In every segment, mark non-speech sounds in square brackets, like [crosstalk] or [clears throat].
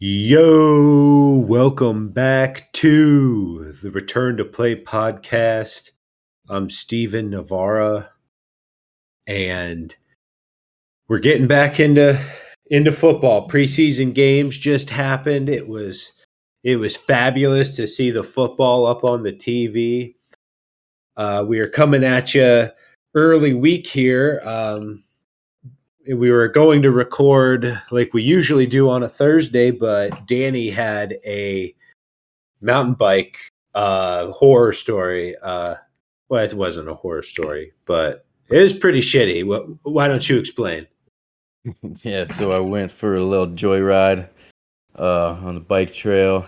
Yo, welcome back to the Return to Play podcast. I'm Steven Navarra and we're getting back into into football. Preseason games just happened. It was it was fabulous to see the football up on the TV. Uh, we are coming at you early week here. Um, we were going to record like we usually do on a Thursday, but Danny had a mountain bike uh, horror story. Uh, well, it wasn't a horror story, but it was pretty shitty. What, why don't you explain? [laughs] yeah, so I went for a little joyride uh, on the bike trail.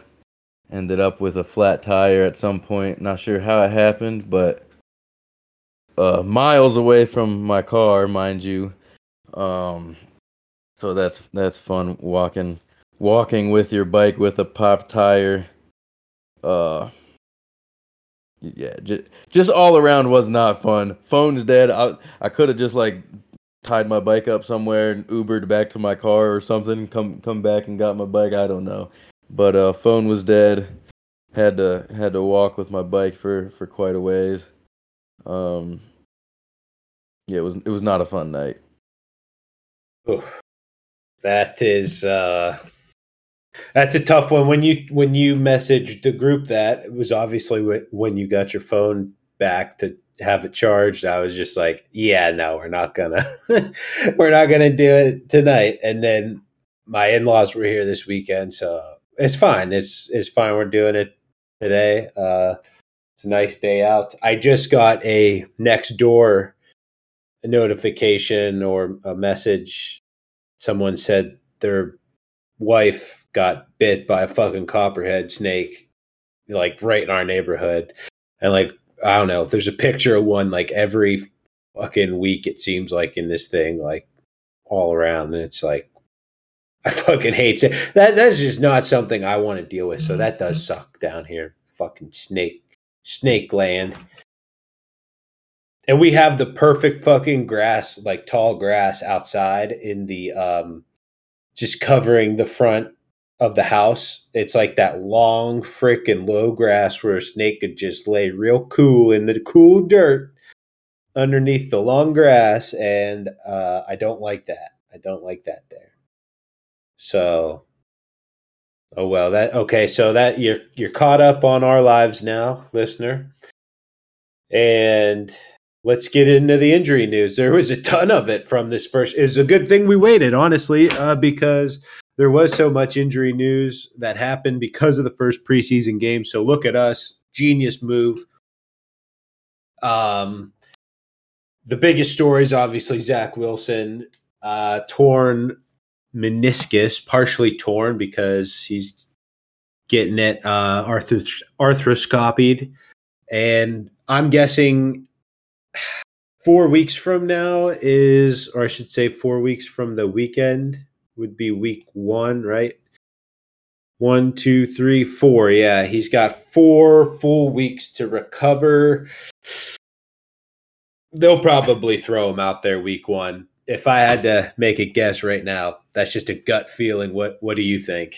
Ended up with a flat tire at some point. Not sure how it happened, but uh, miles away from my car, mind you. Um, so that's that's fun walking walking with your bike with a pop tire. Uh, yeah, just just all around was not fun. Phone's dead. I I could have just like tied my bike up somewhere and Ubered back to my car or something. Come come back and got my bike. I don't know, but uh, phone was dead. Had to had to walk with my bike for for quite a ways. Um, yeah, it was it was not a fun night. Oof. That is uh that's a tough one. When you when you messaged the group that it was obviously when you got your phone back to have it charged. I was just like, yeah, no, we're not gonna [laughs] we're not gonna do it tonight. And then my in laws were here this weekend, so it's fine. It's it's fine. We're doing it today. Uh, it's a nice day out. I just got a Nextdoor a notification or a message. Someone said their wife got bit by a fucking copperhead snake, like right in our neighborhood. And like, I don't know, there's a picture of one like every fucking week, it seems like in this thing, like all around. And it's like, I fucking hate it. That that's just not something I want to deal with. So mm-hmm. that does mm-hmm. suck down here. Fucking snake snake land and we have the perfect fucking grass, like tall grass outside in the um just covering the front of the house. It's like that long freaking low grass where a snake could just lay real cool in the cool dirt underneath the long grass and uh I don't like that. I don't like that there. So Oh well, that okay, so that you're you're caught up on our lives now, listener. And let's get into the injury news. There was a ton of it from this first. It was a good thing we waited, honestly, uh, because there was so much injury news that happened because of the first preseason game. So look at us, genius move. Um, the biggest story is obviously Zach Wilson, uh, torn meniscus, partially torn because he's getting it uh, arthros- arthroscopied, and I'm guessing four weeks from now is, or I should say, four weeks from the weekend would be week one, right? One, two, three, four. Yeah, he's got four full weeks to recover. They'll probably throw him out there week one. If I had to make a guess right now, that's just a gut feeling. What What do you think?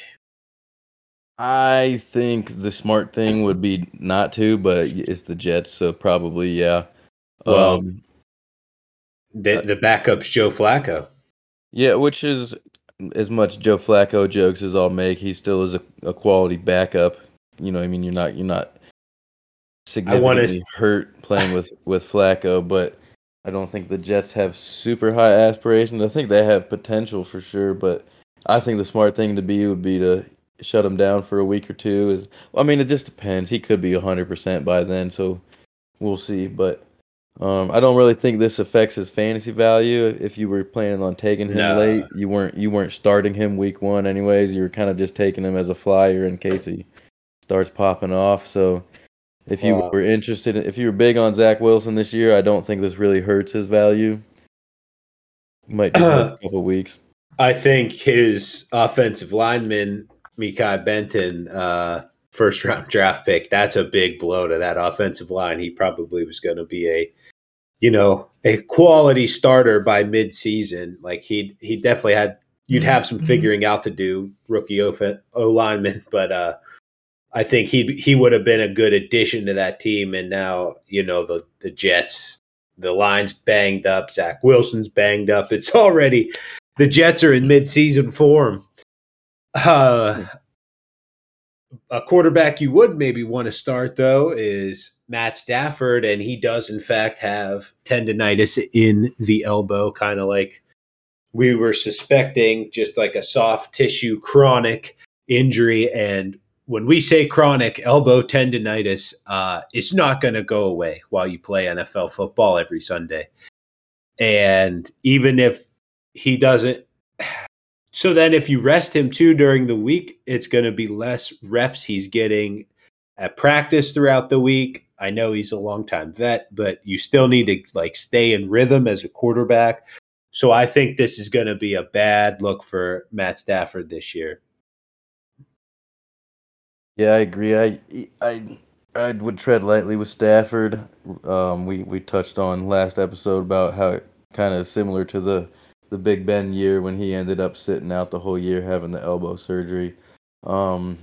I think the smart thing would be not to, but it's the Jets, so probably yeah. Well, um, the the backup's Joe Flacco. Yeah, which is as much Joe Flacco jokes as I'll make. He still is a, a quality backup. You know, I mean, you're not you're not significantly hurt playing with [laughs] with Flacco, but I don't think the Jets have super high aspirations. I think they have potential for sure, but I think the smart thing to be would be to shut him down for a week or two. Is well, I mean, it just depends. He could be hundred percent by then, so we'll see. But um, I don't really think this affects his fantasy value. If you were planning on taking him no. late, you weren't you weren't starting him week one anyways. You were kind of just taking him as a flyer in case he starts popping off. So if you wow. were interested, in, if you were big on Zach Wilson this year, I don't think this really hurts his value. Might take a [clears throat] couple weeks. I think his offensive lineman Mekhi Becton. uh, first round draft pick, that's a big blow to that offensive line. He probably was going to be a you know, a quality starter by mid-season. Like he he definitely had you'd have some figuring out to do, rookie O lineman. [laughs] But uh, I think he he would have been a good addition to that team. And now you know the the Jets, the line's banged up. Zach Wilson's banged up. It's already the Jets are in midseason form. Uh, a quarterback you would maybe want to start though is Matt Stafford, and he does in fact have tendonitis in the elbow, kind of like we were suspecting, just like a soft tissue chronic injury. And when we say chronic elbow tendonitis, uh, it's not going to go away while you play NFL football every Sunday. And even if he doesn't, so then if you rest him too during the week, it's going to be less reps he's getting at practice throughout the week. I know he's a longtime vet, but you still need to like stay in rhythm as a quarterback. So I think this is going to be a bad look for Matt Stafford this year. Yeah, I agree. I I I would tread lightly with Stafford. Um, we we touched on last episode about how it kind of similar to the the Big Ben year when he ended up sitting out the whole year having the elbow surgery. Um,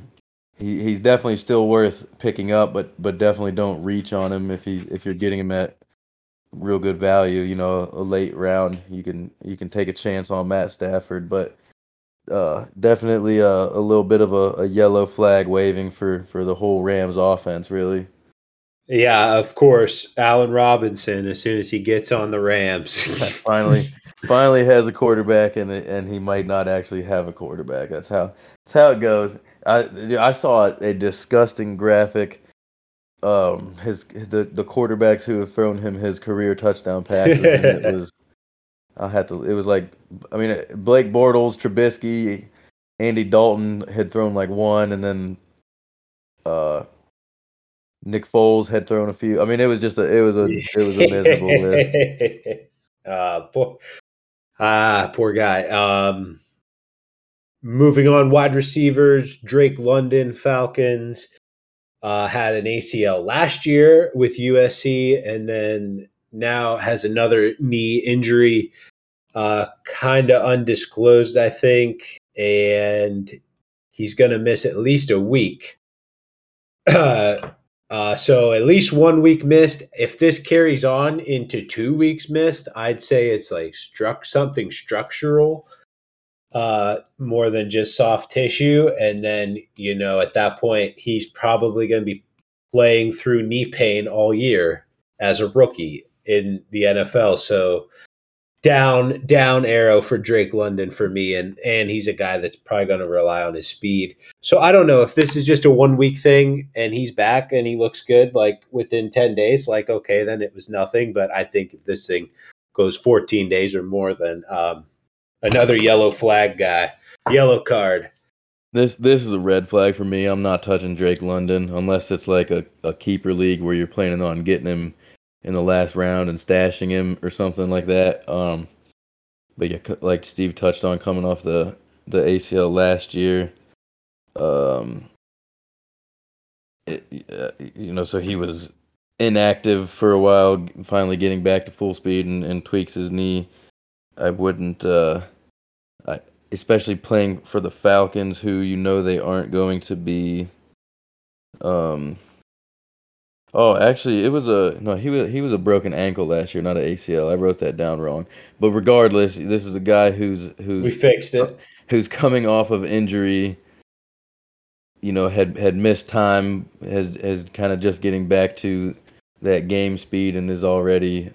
he he's definitely still worth picking up, but but definitely don't reach on him if he if you're getting him at real good value. You know, a late round, you can you can take a chance on Matt Stafford, but uh, definitely a, a little bit of a, a yellow flag waving for for the whole Rams offense, really. Yeah, of course, Allen Robinson. As soon as he gets on the Rams, [laughs] finally, finally has a quarterback, and and he might not actually have a quarterback. That's how that's how it goes. I I saw a disgusting graphic. Um, his the the quarterbacks who have thrown him his career touchdown passes. it [laughs] was I had to. It was like I mean Blake Bortles, Trubisky, Andy Dalton had thrown like one, and then uh Nick Foles had thrown a few. I mean, it was just a it was a it was a miserable list. Uh, [laughs] poor, ah, poor guy. Um, moving on, wide receivers: Drake London, Falcons. Uh, had an ACL last year with USC, and then now has another knee injury, uh, kind of undisclosed, I think, and he's going to miss at least a week. [clears throat] Uh, so at least one week missed. If this carries on into two weeks missed, I'd say it's like struck something structural, uh, more than just soft tissue. And then you know at that point he's probably going to be playing through knee pain all year as a rookie in the NFL. So down down arrow for Drake London for me and and he's a guy that's probably going to rely on his speed. So I don't know if this is just a one week thing and he's back and he looks good like within 10 days like okay then it was nothing but I think if this thing goes 14 days or more then um, another yellow flag guy, yellow card. This this is a red flag for me. I'm not touching Drake London unless it's like a, a keeper league where you're planning on getting him in the last round and stashing him or something like that. Um, but yeah, like Steve touched on, coming off the the ACL last year, um, it, uh, you know, so he was inactive for a while, finally getting back to full speed and, and tweaks his knee. I wouldn't, uh, I, especially playing for the Falcons, who you know they aren't going to be, um, Oh, actually, it was a no. He was he was a broken ankle last year, not an ACL. I wrote that down wrong. But regardless, this is a guy who's who's we fixed it. Who's coming off of injury. You know, had had missed time, has has kind of just getting back to that game speed, and is already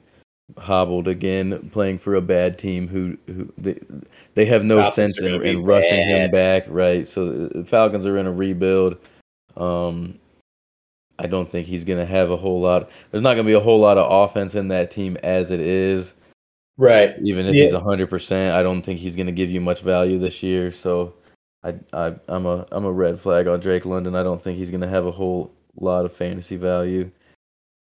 hobbled again, playing for a bad team who who they, they have no Falcons sense in, in rushing him back. Right, so the Falcons are in a rebuild. Um, I don't think he's going to have a whole lot. There's not going to be a whole lot of offense in that team as it is. Right. Even if yeah. he's 100%, I don't think he's going to give you much value this year. So I, I I'm a I'm a red flag on Drake London. I don't think he's going to have a whole lot of fantasy value.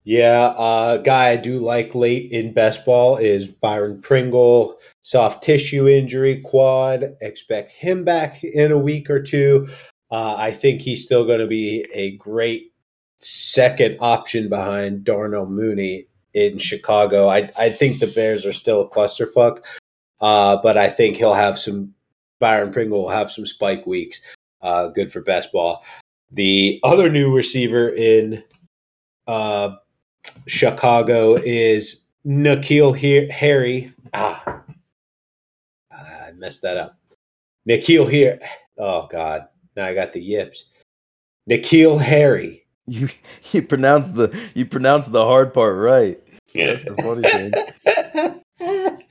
Yeah, uh, guy I do like late in best ball is Byron Pringle, soft tissue injury, quad. Expect him back in a week or two. Uh, I think he's still going to be a great second option behind Darnell Mooney in Chicago. I I think the Bears are still a clusterfuck, uh, but I think he'll have some Byron Pringle will have some spike weeks. Uh, good for best ball. The other new receiver in uh, Chicago is N'Keal Harry. Ah, I messed that up. N'Keal here. Oh God, now I got the yips. N'Keal Harry. You [laughs] you pronounce the you pronounce the hard part right. That's the funny thing.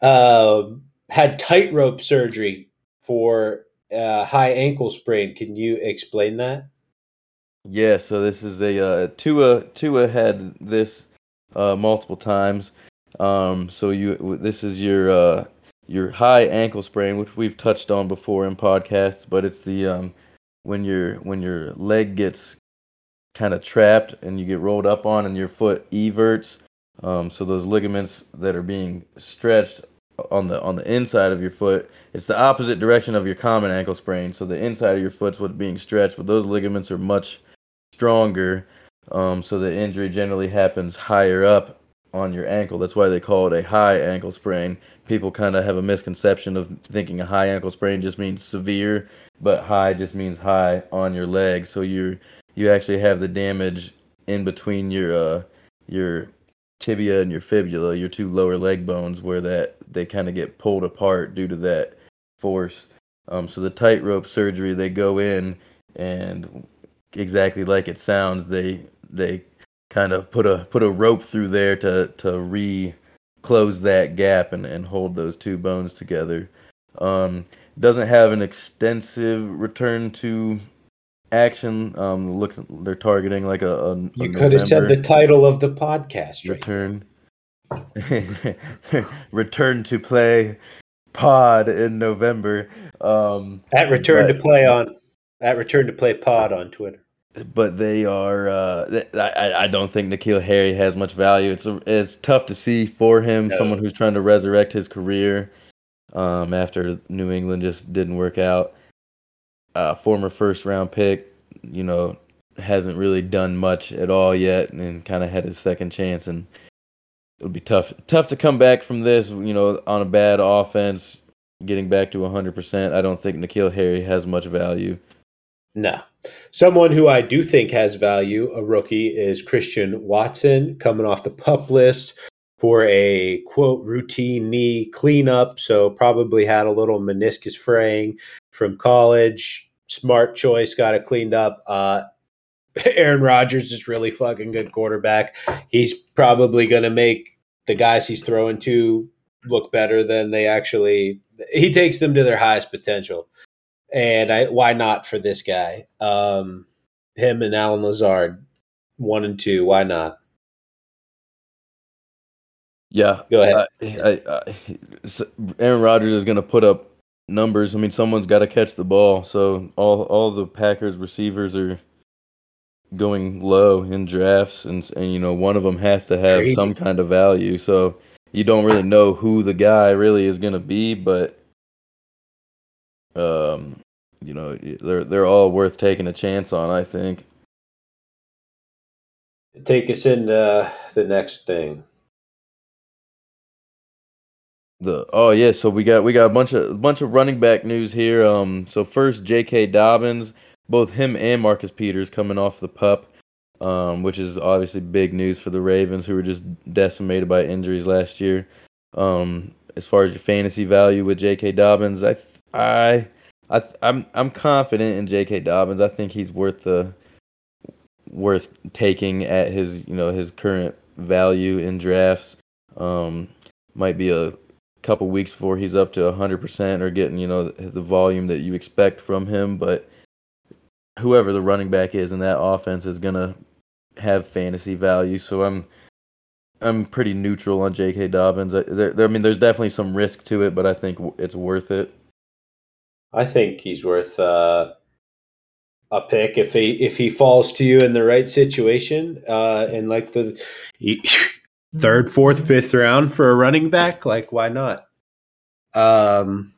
[laughs] um, had tightrope surgery for uh, high ankle sprain. Can you explain that? Yeah, so this is a uh, Tua Tua had this uh, multiple times. Um, so you this is your uh, your high ankle sprain, which we've touched on before in podcasts, but it's the um, when your when your leg gets kind of trapped and you get rolled up on and your foot everts. Um, so those ligaments that are being stretched on the on the inside of your foot, it's the opposite direction of your common ankle sprain. So the inside of your foot's what's being stretched, but those ligaments are much stronger. Um, so the injury generally happens higher up on your ankle. That's why they call it a high ankle sprain. People kind of have a misconception of thinking a high ankle sprain just means severe, but high just means high on your leg. So you you actually have the damage in between your uh your tibia and your fibula, your two lower leg bones, where that they kind of get pulled apart due to that force. Um, so the tightrope surgery, they go in and exactly like it sounds, they they kind of put a put a rope through there to to re close that gap and, and hold those two bones together. Um, doesn't have an extensive return to action. Um, look, they're targeting like a. a you could have said the title of the podcast. Return. [laughs] return to play pod in November. Um, at return but, to play on at return to play pod on Twitter but they are. Uh, I, I don't think N'Keal Harry has much value. It's a, it's tough to see for him, no. someone who's trying to resurrect his career um, after New England just didn't work out. Uh, former first round pick, you know, hasn't really done much at all yet, and kind of had his second chance, and it would be tough tough to come back from this. You know, on a bad offense, getting back to 100%. I don't think N'Keal Harry has much value. No. Someone who I do think has value, a rookie, is Christian Watson, coming off the pup list for a quote routine knee cleanup. So probably had a little meniscus fraying from college. Smart choice, got it cleaned up. Uh, [laughs] Aaron Rodgers is really fucking good quarterback. He's probably going to make the guys he's throwing to look better than they actually. He takes them to their highest potential and I why not for this guy? Um, him and Allen Lazard, one and two. Why not? Yeah, go ahead. I, I, I, Aaron Rodgers is going to put up numbers. I mean, someone's got to catch the ball. So all all the Packers receivers are going low in drafts, and and you know one of them has to have Crazy. some kind of value. So you don't really know who the guy really is going to be, but um, you know, they're they're all worth taking a chance on. I think. Take us into the next thing. The oh yeah, so we got we got a bunch of a bunch of running back news here. Um, so first J.K. Dobbins, both him and Marcus Peters coming off the pup, um, which is obviously big news for the Ravens, who were just decimated by injuries last year. Um, as far as your fantasy value with J.K. Dobbins, I I I I'm I'm confident in J.K. Dobbins. I think he's worth the worth taking at his you know his current value in drafts. Um, might be a couple weeks before he's up to 100% or getting you know the, volume that you expect from him, but whoever the running back is in that offense is gonna have fantasy value. So I'm I'm pretty neutral on J.K. Dobbins. There, there, I mean, there's definitely some risk to it, but I think it's worth it. I think he's worth uh, a pick if he if he falls to you in the right situation, uh, in like the third, fourth, fifth round for a running back. Like, why not? Um,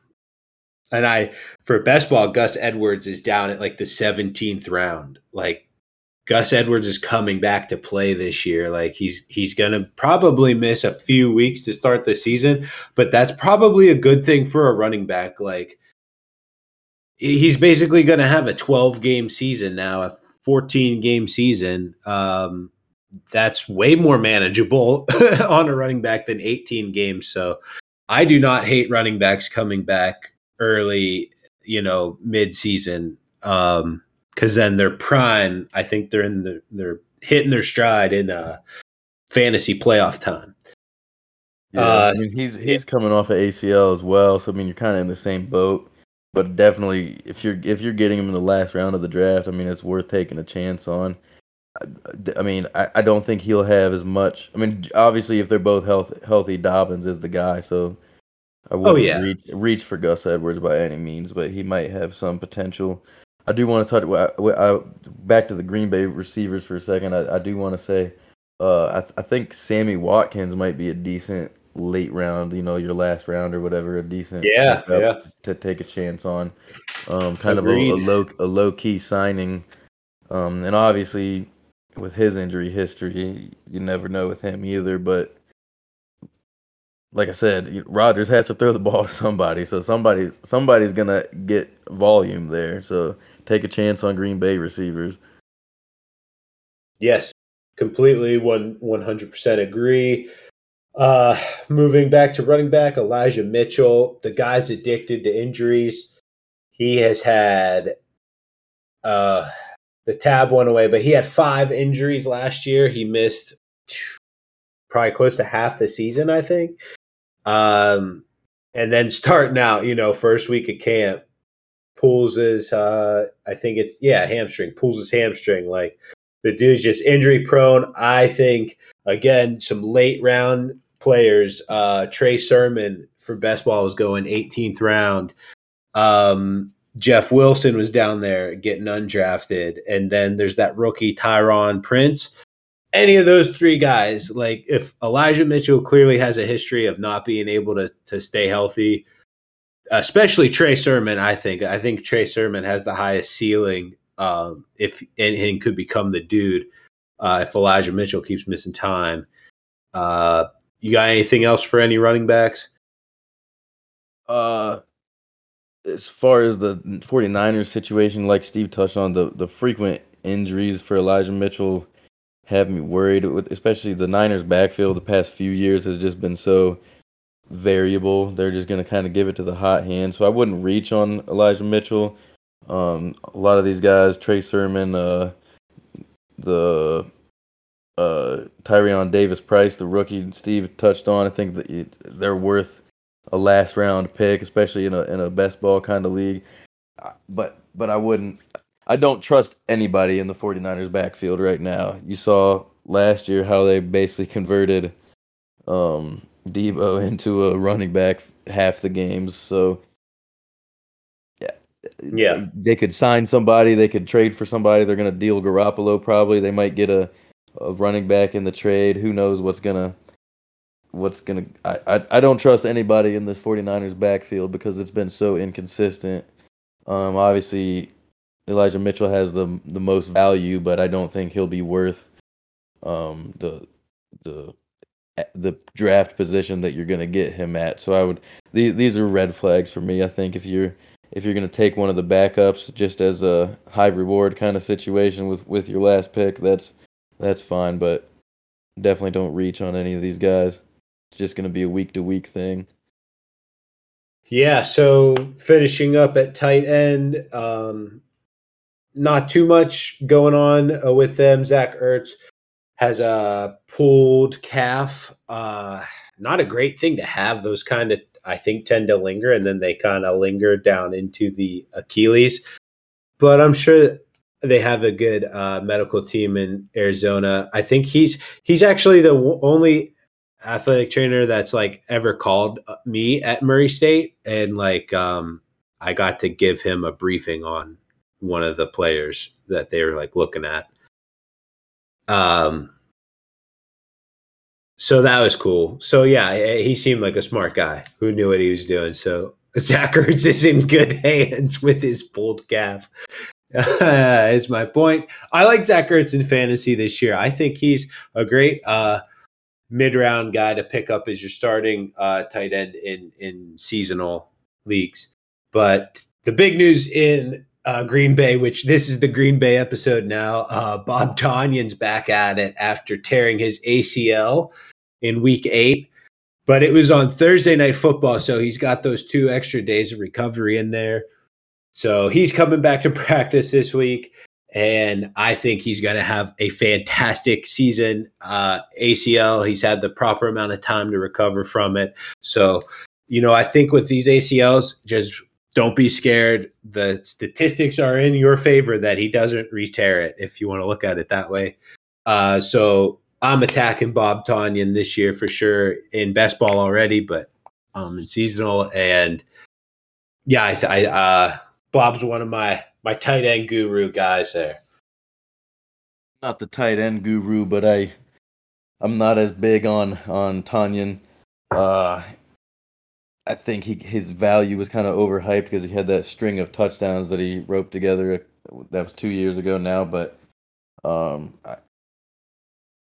and I for best ball, Gus Edwards is down at like the seventeenth round. Like Gus Edwards is coming back to play this year. Like he's he's gonna probably miss a few weeks to start the season, but that's probably a good thing for a running back. Like he's basically going to have a 12 game season now, a 14 game season. Um, that's way more manageable [laughs] on a running back than 18 games. So I do not hate running backs coming back early, you know, mid season. Um, cause then they're prime. I think they're in the, they're hitting their stride in uh fantasy playoff time. Yeah, uh, I mean, he's he's coming off of ACL as well, so I mean you're kind of in the same boat. But definitely, if you're if you're getting him in the last round of the draft, I mean it's worth taking a chance on. I, mean, I, I don't think he'll have as much. I mean, obviously, if they're both health, healthy, Dobbins is the guy. So I oh, wouldn't oh, yeah. reach reach for Gus Edwards by any means, but he might have some potential. I do want to touch I, I, back to the Green Bay receivers for a second. I, I do want to say uh, I, I think Sammy Watkins might be a decent late round, you know, your last round or whatever, a decent yeah, yeah. to take a chance on. Um, kind Agreed. of a, a, low a low key signing. Um, and obviously with his injury history, you never know with him either. But like I said, Rodgers has to throw the [laughs] ball to somebody, so somebody's somebody's gonna get volume there. So take a chance on Green Bay receivers. Yes, completely one one hundred percent agree. Uh, moving back to running back, Elijah Mitchell. The guy's addicted to injuries. He has had uh, the tab went away, but he had five injuries last year. He missed probably close to half the season, I think. Um, and then starting out, you know, first week of camp, pulls his, uh, I think it's, yeah, hamstring, pulls his hamstring. Like the dude's just injury prone. I think, again, some late round players, uh, Trey Sermon for best ball was going 18th round. Um, Jeff Wilson was down there getting undrafted. And then there's that rookie Taurean Prince. Any of those three guys, like if Elijah Mitchell clearly has a history of not being able to, to stay healthy, especially Trey Sermon, I think. I think Trey Sermon has the highest ceiling um, if and, and, could become the dude uh, if Elijah Mitchell keeps missing time. Uh, you got anything else for any running backs? Uh, as far as the 49ers situation, like Steve touched on, the, the frequent injuries for Elijah Mitchell have me worried, with especially the Niners backfield the past few years has just been so variable. They're just going to kind of give it to the hot hand. So I wouldn't reach on Elijah Mitchell. Um, a lot of these guys, Trey Sermon, uh, the uh, Tyrion Davis Price, the rookie Steve touched on, I think that they're worth a last round pick, especially in a in a best ball kind of league. But but I wouldn't I don't trust anybody in the 49ers backfield right now. You saw last year how they basically converted um Deebo [laughs] into a running back half the games. So yeah. Yeah. They could sign somebody, they could trade for somebody. They're going to deal Garoppolo probably. They might get a a running back in the trade. Who knows what's going to what's gonna I, I, I don't trust anybody in this 49ers backfield because it's been so inconsistent. Um obviously Elijah Mitchell has the the most value, but I don't think he'll be worth um the the the draft position that you're going to get him at. So I would these these are red flags for me. I think if you're if you're going to take one of the backups just as a high reward kind of situation with with your last pick, that's that's fine, but definitely don't reach on any of these guys. It's just going to be a week to week thing. Yeah. So finishing up at tight end, um, not too much going on uh, with them. Zach Ertz has a pulled calf. Uh, not a great thing to have. Those kind of, I think, tend to linger, and then they kind of linger down into the Achilles. But I'm sure they have a good uh, medical team in Arizona. I think he's he's actually the only athletic trainer that's like ever called uh, me at Murray State, and like um, I got to give him a briefing on one of the players that they were like looking at. Um, so that was cool. So yeah, he seemed like a smart guy who knew what he was doing. So [laughs] Zach Ertz is in good [laughs] hands with his pulled calf. [laughs] is my point. I like Zach Ertz in fantasy this year. I think he's a great uh, mid round guy to pick up as your starting uh, tight end in in seasonal leagues. But the big news in uh, Green Bay, which this is the Green Bay episode now. Uh, Bob [laughs] Tonyan's back at it after tearing his ACL in week eight. But it was on Thursday night football, so he's got those two extra days of recovery in there. So he's coming back to [laughs] practice this week, and I think he's going to have a fantastic season. Uh, ACL, he's had the proper amount of time to recover from it. So, you know, I think with these ACLs, just don't be scared. The statistics are in your favor that he doesn't re-tear it, if you want to look at it that way. Uh, so I'm attacking Bob Tonyan this year for sure in best ball already, but um, in seasonal and yeah, I, I uh, Bob's one of my my tight end guru guys there. Not the tight end guru, but I I'm not as big on on Tonyan. Uh, I think he his value was kind of overhyped because he had that string of touchdowns that he roped together. That was two years ago now, but um, I,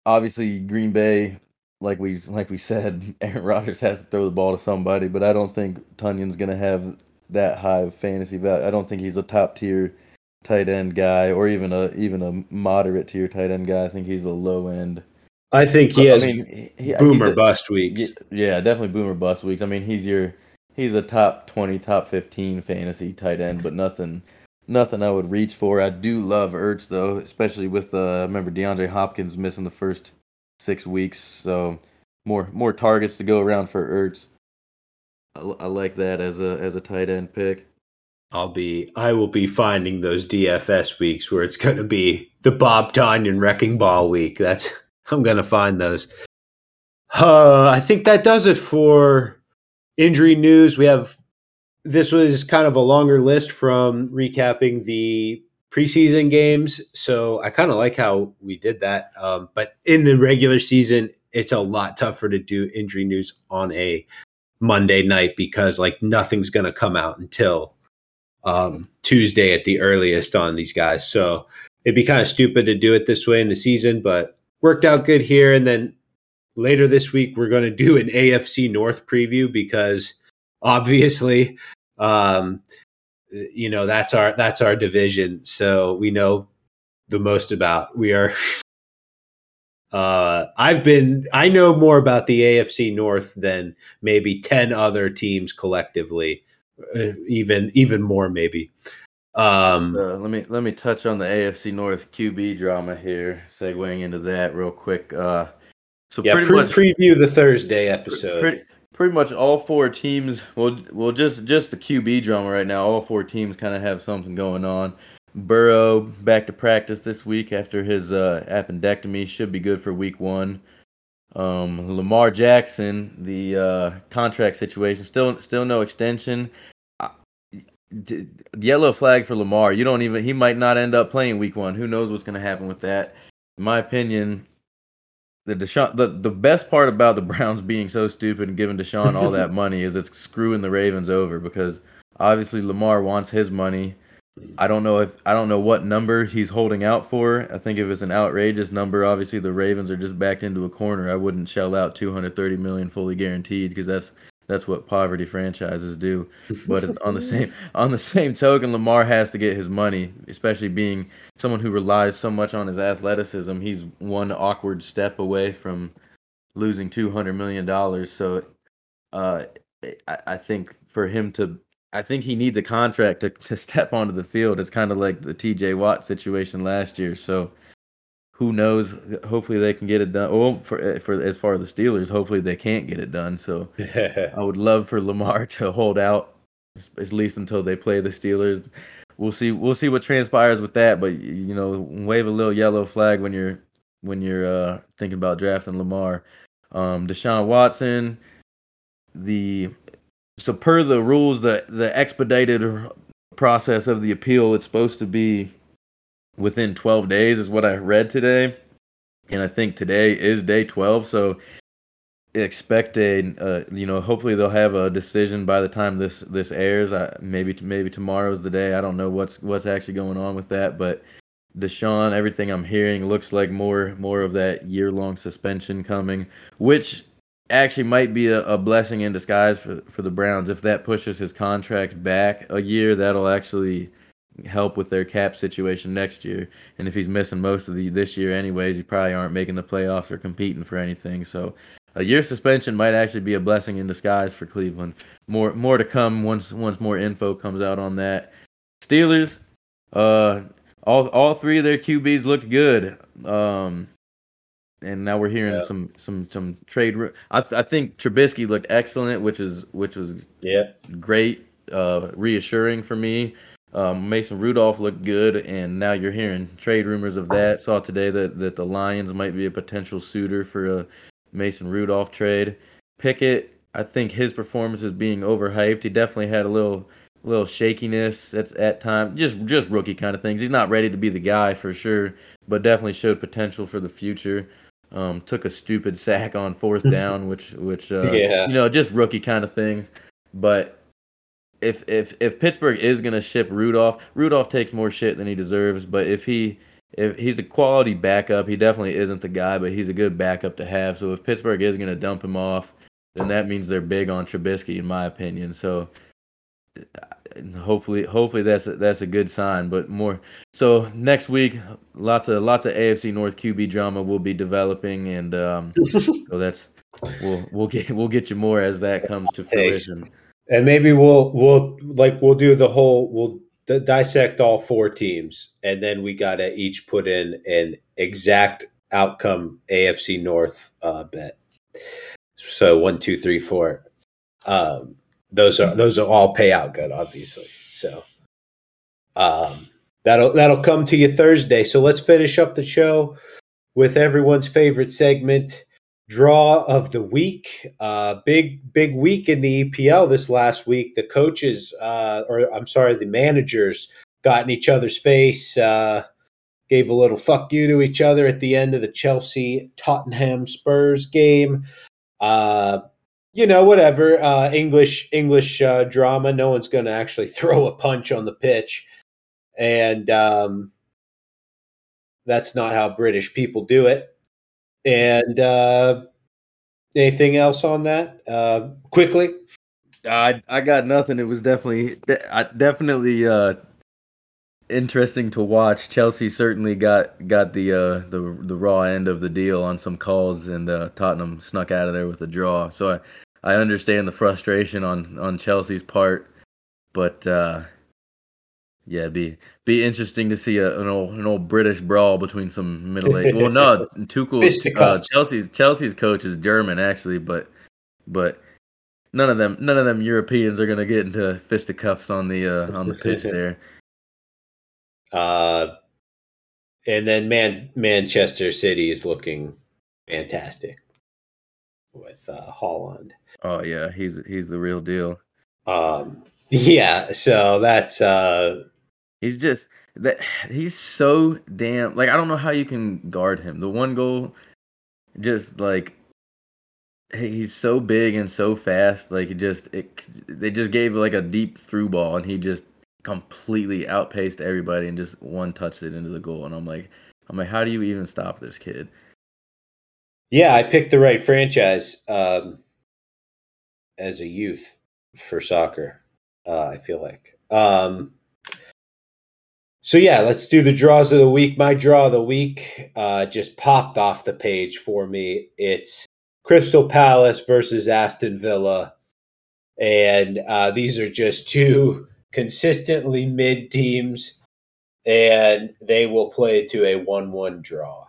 obviously Green Bay, like we like we said, [laughs] Aaron Rodgers has to throw the ball to somebody, but I don't think Tonyan's gonna have that high of fantasy value. I don't think he's a top tier tight end guy or even a even a moderate tier tight end guy. I think he's a low end I think he has I mean, he, boomer a, bust weeks. Yeah, definitely boomer bust weeks. I mean, he's your he's a top twenty, top fifteen fantasy tight end, but nothing nothing I would reach for. I do love Ertz though, especially with uh, remember DeAndre Hopkins missing the first six weeks, so more more targets to go around for Ertz. I, like that as a as a tight end pick. I'll be I will be finding those DFS weeks where it's going to be the Bob Tonyan wrecking ball week. That's [laughs] I'm going to find those. Uh, I think that does it for injury news. We have this was kind of a longer list from recapping the preseason games. So I kind of like how we did that. Um, but in the regular season, it's a lot tougher to do injury news on a Monday night because like nothing's going to come out until um, Tuesday at the earliest on these guys. So it'd be kind of stupid to do it this way in the season, but worked out good here. And then later this week, we're going to do an AFC North preview because obviously, um, you know, that's our that's our division. So we know the most about. We are. Uh, I've been. I know more about the AFC North than maybe ten other teams collectively, uh, even even more maybe. Um, uh, let me let me touch on the AFC North QB drama here, segueing into that real quick. Uh, so yeah, pretty pre- much preview the Thursday episode. Pretty, pretty much all four teams. Well, well, just just the QB drama right now. All four teams kind of have something going on. Burrow back to practice this week after his uh, appendectomy should be good for Week One. Um, Lamar Jackson, the uh, contract situation still still no extension yellow flag for Lamar. You don't even he might not end up playing week one. Who knows what's going to happen with that? In my opinion, the Deshaun the, the best part about the [laughs] Browns being so stupid and giving Deshaun all that [laughs] money is it's screwing the Ravens over because obviously Lamar wants his money. I don't know if I don't know what number he's holding out for. I think if it's an outrageous number, obviously the Ravens are just backed into a corner. I wouldn't shell out 230 million fully guaranteed because that's that's what poverty franchises do. But [laughs] on the same on the same token, Lamar has to get his money, especially being someone who relies so much on his athleticism. He's one awkward step away from losing two hundred million dollars. So, uh, I, I think for him to, I think he needs a contract to to [laughs] step onto the field. It's kind of like the T.J. Watt situation last year. So who knows? Hopefully they can get it done. Well, for eh, for as far as the Steelers, hopefully they can't get it done. So [laughs] I would love for Lamar [laughs] to hold out at least until they play the Steelers. We'll see. We'll see what transpires with that. But you know, wave a little yellow flag when you're when you're uh, thinking about drafting Lamar. Um, Deshaun Watson, the so per the rules, the the expedited process of the appeal, it's supposed to be within 12 days is what I read today. And I think today is day 12. So expect a, uh, you know, hopefully they'll have a decision by the time this, this airs. I, maybe, maybe tomorrow's the day. I don't know what's, what's actually going on with that, but Deshaun, everything I'm hearing looks like more, more of that year long suspension coming, which actually might be a, a, blessing in disguise for for the Browns if that pushes his contract back a year. That'll actually help with their cap situation next year. And if he's missing most of the this year anyways, he probably aren't making the playoffs or competing for anything. So a year suspension might actually be a blessing in disguise for Cleveland. More more to come once once more info comes out on that. Steelers, uh, all all three of their QBs looked good. Um, and now we're hearing yeah. some some some trade. I I think Trubisky looked excellent, which is which was yeah great, uh, reassuring for me. Um, Mason Rudolph looked good, and now you're hearing trade rumors of that. Saw today that that the Lions might be a potential suitor for a Mason Rudolph trade. Pickett, I think his performance is being overhyped. He definitely had a little little shakiness at at times, just just rookie kind of things. He's not ready to be the guy for sure, but definitely showed potential for the future. Um, took a stupid sack on fourth [laughs] down, which which uh, yeah. you know just rookie kind of things. But if if if Pittsburgh is gonna ship Rudolph, Rudolph takes more shit than he deserves. But if he if he's a quality backup, he definitely isn't the guy, but he's a good backup to have. So if Pittsburgh is gonna dump him off, then that means they're big on Trubisky, in my opinion. So hopefully hopefully that's a, that's a good sign but more so next week lots of lots of AFC North QB drama will be developing and um [laughs] so that's we'll we'll get we'll get you more as that comes to fruition. And maybe we'll we'll like we'll do the whole we'll d- dissect all four teams and then we got to each put in an exact outcome AFC North uh bet. So one two three four. Um those are those are all pay out good, obviously. So um, that'll that'll come to you Thursday. So let's finish up the show with everyone's favorite segment, draw of the week. Uh, big big week in the EPL this last week. The coaches, uh, or I'm sorry, the managers, got in each other's face. Uh, gave a little fuck you to each other at the end of the Chelsea Tottenham Spurs game. Uh, you know, whatever uh, English English uh, drama. No one's going to actually [laughs] throw a punch on the pitch, and um, that's not how British people do it. And uh, anything else on that? Uh, quickly, I I got nothing. It was definitely definitely uh, interesting to watch. Chelsea certainly got got the uh, the the raw end of the deal on some calls, and uh, Tottenham snuck out of there with a draw. So I I understand the frustration on on Chelsea's part, but uh, yeah, be be interesting to see a, an old an old British brawl between some middle aged. well, no, [laughs] Tuchel, uh, Chelsea's Chelsea's coach is German actually, but but none of them none of them Europeans are gonna get into fisticuffs on the uh, on the pitch [laughs] there. Uh, and then Man Manchester City is looking fantastic with uh, Haaland. Oh yeah, he's he's the real deal. Um, [laughs] yeah, so that's uh, he's just that [sighs] he's so damn like I don't know how you can guard him. The one goal, just like he's so big and so fast. Like it just it they just gave like a deep through ball and he just completely outpaced everybody and just one touched it into the goal. And I'm like, I'm like, how do you even stop this kid? Yeah, I picked the right franchise um, as a youth for soccer. Uh, I feel like. Um, so yeah, let's do the draws of the week. My draw of the week uh, just popped off the page for me. It's Crystal Palace versus Aston Villa, and uh, these are just two consistently mid teams, and they will play to a one-one draw.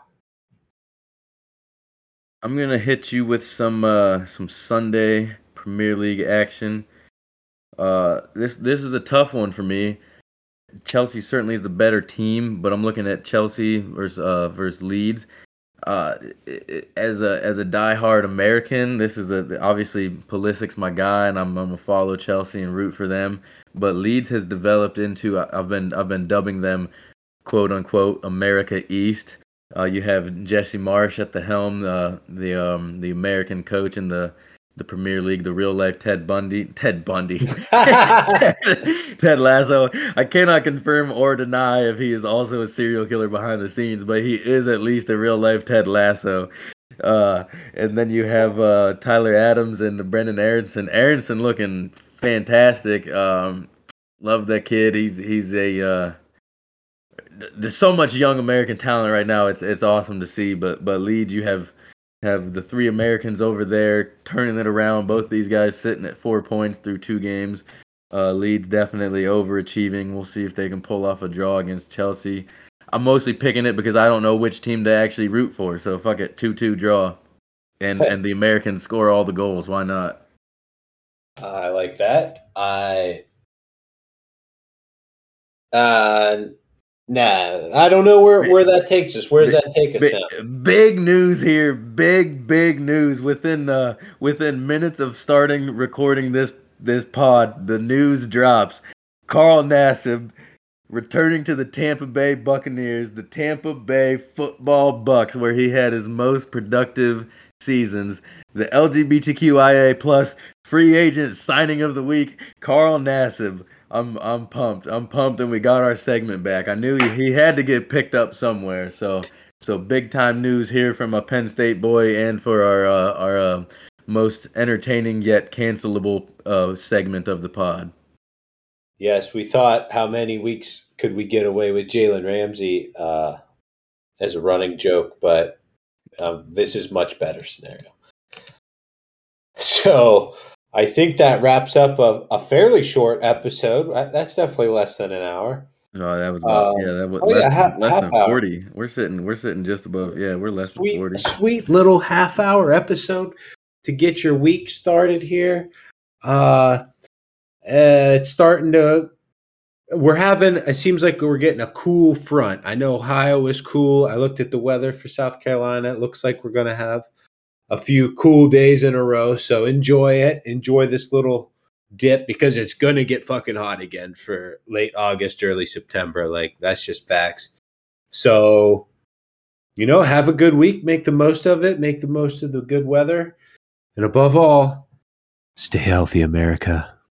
I'm gonna hit you with some uh, some Sunday Premier League action. Uh, this this is a tough one for me. Chelsea certainly is the better team, but I'm looking at Chelsea versus uh, versus Leeds. Uh, as a as a diehard American, this is a obviously Pulisic's my guy, and I'm, I'm gonna follow Chelsea and root for them. But Leeds has developed into I've been I've been dubbing them quote unquote America East. Uh, you have Jesse Marsch at the helm, uh, the um, the American coach in the the Premier League, the real life Ted Bundy, Ted Bundy, [laughs] [laughs] Ted Lasso. I cannot confirm or deny if he is also a serial killer behind the scenes, but he is at least a real life Ted Lasso. Uh, and then you have uh, Tyler Adams and Brenden Aaronson. Aaronson looking fantastic. Um, love that kid. He's he's a uh, there's so much young American talent right now. It's it's awesome to see. But but Leeds, you have have the three Americans over there turning it around. Both these guys sitting at four points through two games. Uh, Leeds definitely overachieving. We'll see if they can pull off a draw against Chelsea. I'm mostly picking it because I don't know which team to actually root for. So fuck it, two two draw, and and the Americans score all the goals. Why not? I like that. I uh Nah, I don't know where, where that takes us. Where does that take us big, now? Big news here. Big big news within uh within minutes of starting recording this this pod. The news drops. Carl Nassib returning to the Tampa Bay Buccaneers, the Tampa Bay Football Bucks, where he had his most productive seasons. The LGBTQIA plus free agent signing of the week, Carl Nassib I'm I'm pumped. I'm pumped, and we got our segment back. I knew he, he had to get picked up somewhere. So so big time news here from a Penn State boy, and for our uh, our uh, most entertaining yet cancelable uh, segment of the pod. Yes, we thought how many weeks could we get away with Jalen Ramsey uh, as a running joke, but um, this is much better scenario. [laughs] So I think that wraps up a, a fairly short episode. That's definitely less than an hour. No, that was about, um, yeah, that was oh, less, yeah, half, less half than hour. forty. We're sitting, we're sitting just above. Yeah, we're less sweet, than forty. Sweet little half hour episode to get your week started here. Uh, uh, it's starting to. We're having. It seems like we're getting a cool front. I know Ohio is cool. I looked at the weather for South Carolina. It looks like we're going to have a few cool days in a row. So enjoy it. Enjoy this little dip because it's going to get fucking hot again for late August, early September. Like that's just facts. So, you know, have a good week. Make the most of it. Make the most of the good weather. And above all, stay healthy, America.